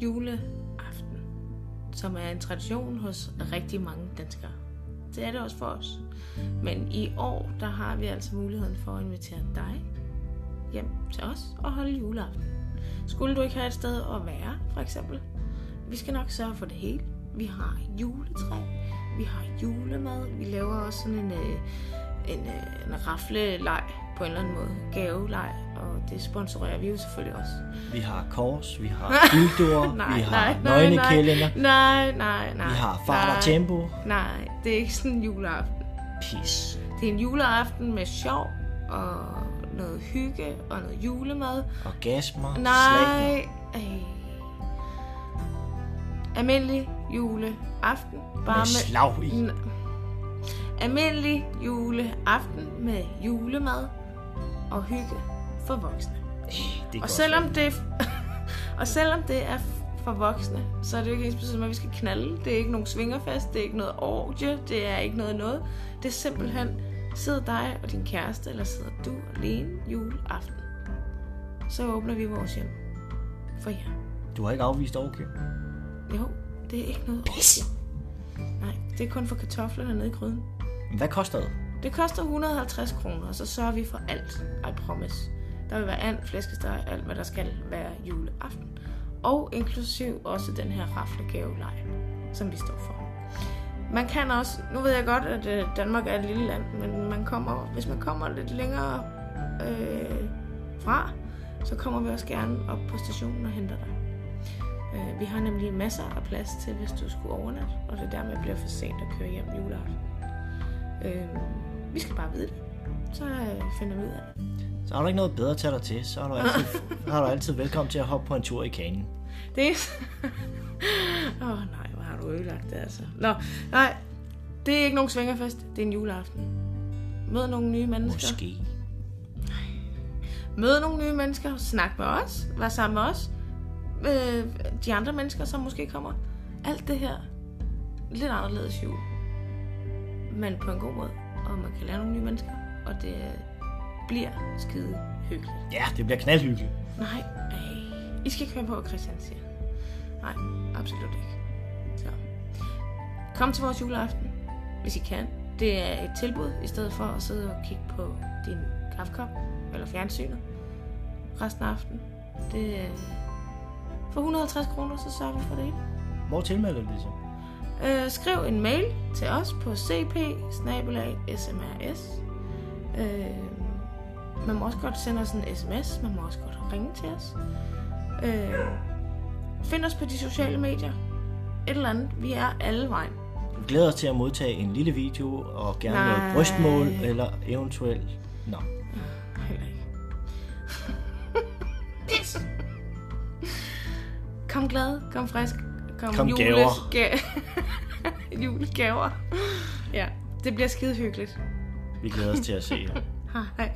Juleaften, som er en tradition hos rigtig mange danskere. Det er det også for os. Men i år, der har vi altså muligheden for at invitere dig hjem til os og holde juleaften. Skulle du ikke have et sted at være, for eksempel? Vi skal nok sørge for det hele. Vi har juletræ, vi har julemad, vi laver også sådan en, øh, en, øh, en rafleleg på en eller anden måde, gaveleg, og det sponsorerer vi jo selvfølgelig også. Vi har kors, vi har bildoer, Nej, vi har nej, nej, nøgnekællinger, Nej, nej, nej. vi har fart nej, og tempo. Nej, det er ikke sådan en juleaften. Pis. Det er en juleaften med sjov og noget hygge og noget julemad. Orgasmer, slag. Nej. Ej. Almindelig juleaften. Bare Med slag i. N- Almindelig juleaften med julemad og hygge for voksne. Det Og selvom det, og selvom det er for voksne, så er det jo ikke ens med, at vi skal knalde. Det er ikke nogen svingerfest, det er ikke noget orgie, det er ikke noget noget. Det er simpelthen, sidder dig og din kæreste, eller sidder du alene juleaften. Så åbner vi vores hjem for jer. Du har ikke afvist overkøb. Jo, det er ikke noget orgie. Nej, det er kun for kartoflerne nede i gryden. Hvad koster det? Det koster 150 kroner, og så sørger vi for alt. I promise. Der vil være and, flæskesteg, alt hvad der skal være juleaften. Og inklusiv også den her raflegaveleg, som vi står for. Man kan også, nu ved jeg godt, at øh, Danmark er et lille land, men man kommer, hvis man kommer lidt længere øh, fra, så kommer vi også gerne op på stationen og henter dig. Øh, vi har nemlig masser af plads til, hvis du skulle overnatte, og det dermed bliver for sent at køre hjem juleaften. Øh, vi skal bare vide det. Så øh, finder vi ud af det. Så har du ikke noget bedre at tage dig til, så er du altid, er du altid velkommen til at hoppe på en tur i kanen. Det er... Åh oh, nej, hvor har du ødelagt det altså. Nå, nej. Det er ikke nogen svingerfest. Det er en juleaften. Mød nogle nye mennesker. Måske. Mød nogle nye mennesker. Snak med os. Vær sammen med os. Øh, de andre mennesker, som måske kommer. Alt det her. Lidt anderledes jul. Men på en god måde. Og man kan lære nogle nye mennesker. Og det bliver skide hyggeligt. Ja, det bliver knaldhyggeligt. Nej, ej. I skal ikke høre på, hvad Christian siger. Nej, absolut ikke. Så. Kom til vores juleaften, hvis I kan. Det er et tilbud, i stedet for at sidde og kigge på din kaffekop eller fjernsynet resten af aftenen. Det er for 150 kroner, så sørger vi for det hele. Hvor tilmelder du dig så? Øh, skriv en mail til os på cp. Øh, man må også godt sende os en sms. Man må også godt ringe til os. Øh, find os på de sociale medier. Et eller andet. Vi er alle vejen. Vi glæder os til at modtage en lille video og gerne Nej. noget brystmål eller eventuelt... Nå, Heller ikke. kom glad, kom frisk, kom, Kom jules- gaver. Ga- julegaver. Ja, det bliver skide hyggeligt. vi glæder os til at se jer. Hej.